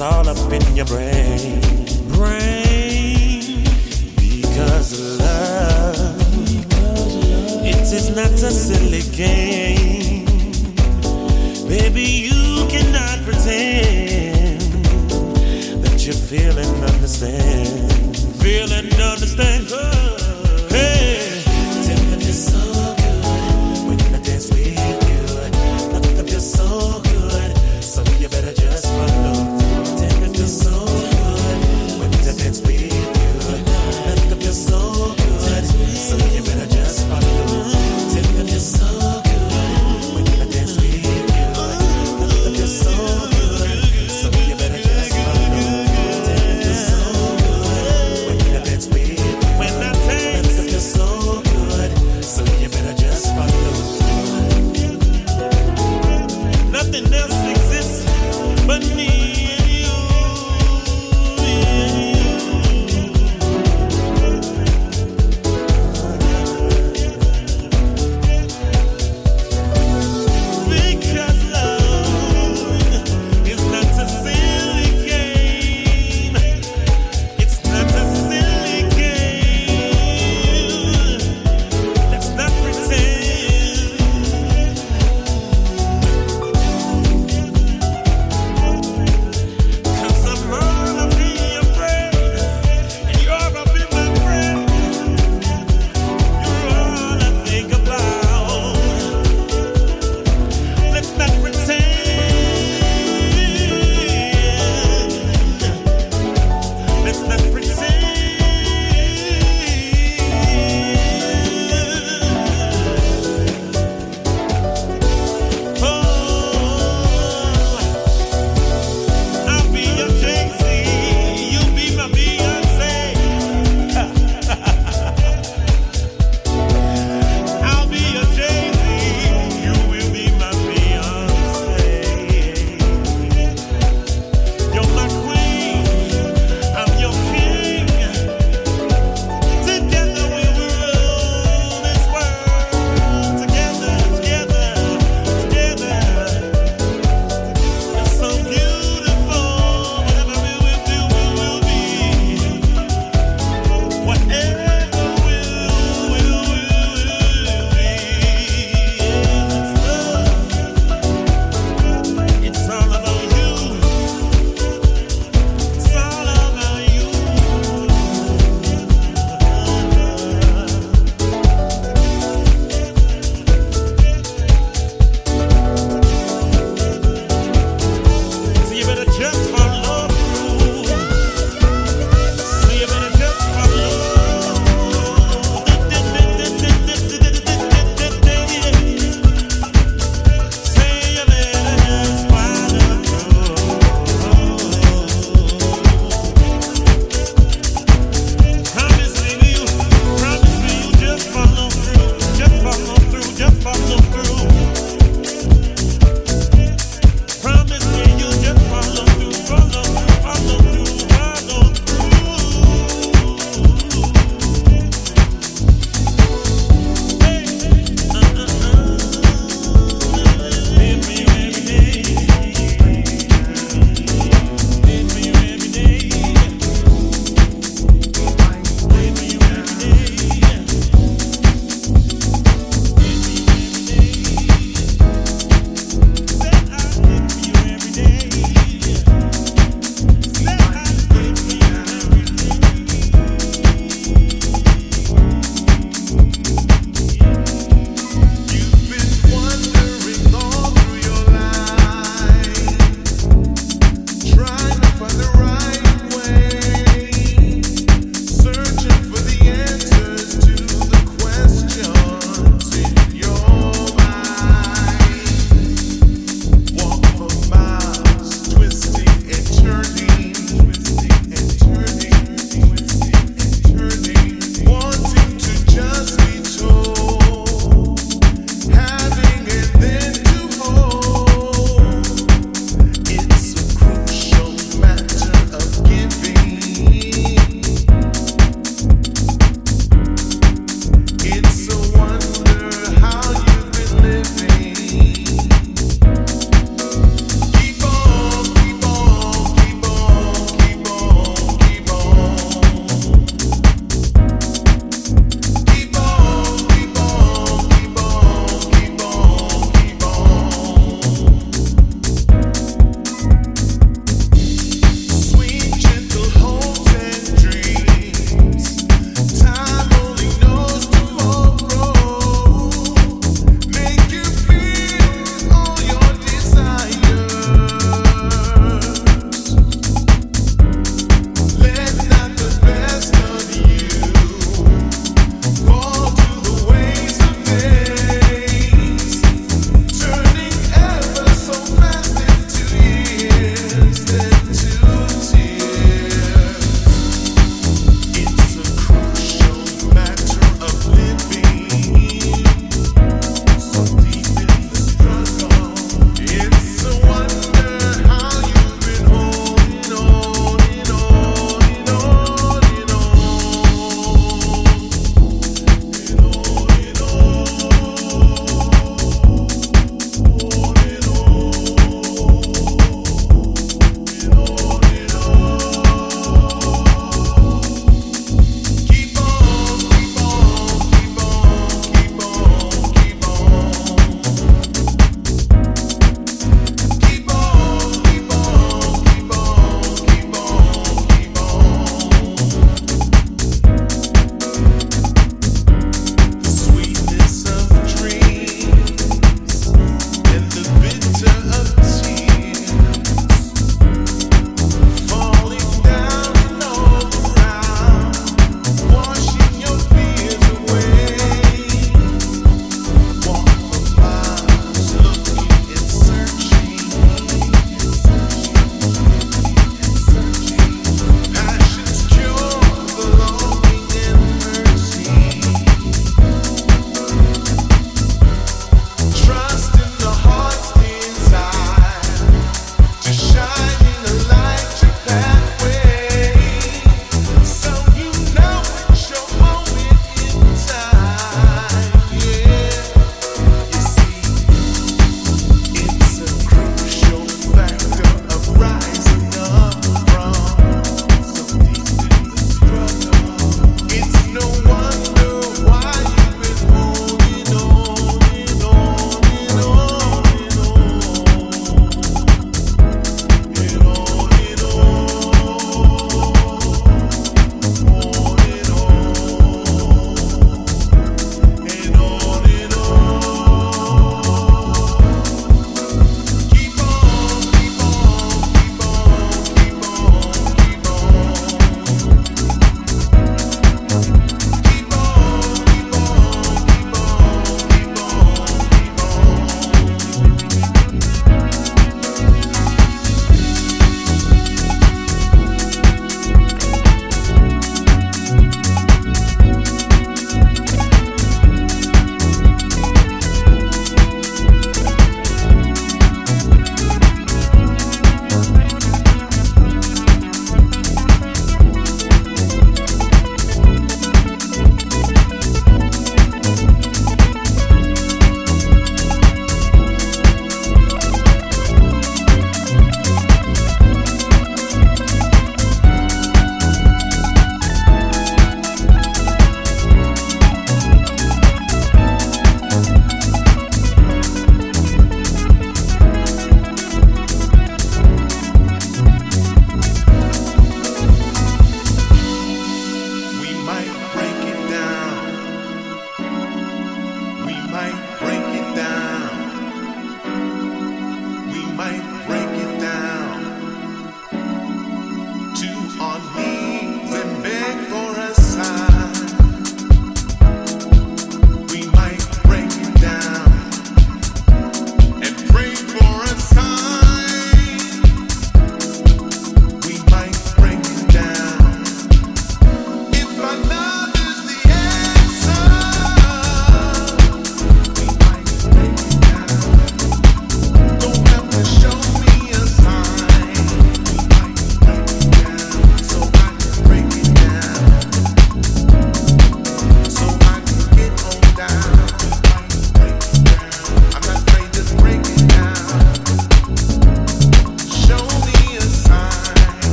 All up in your brain. Brain,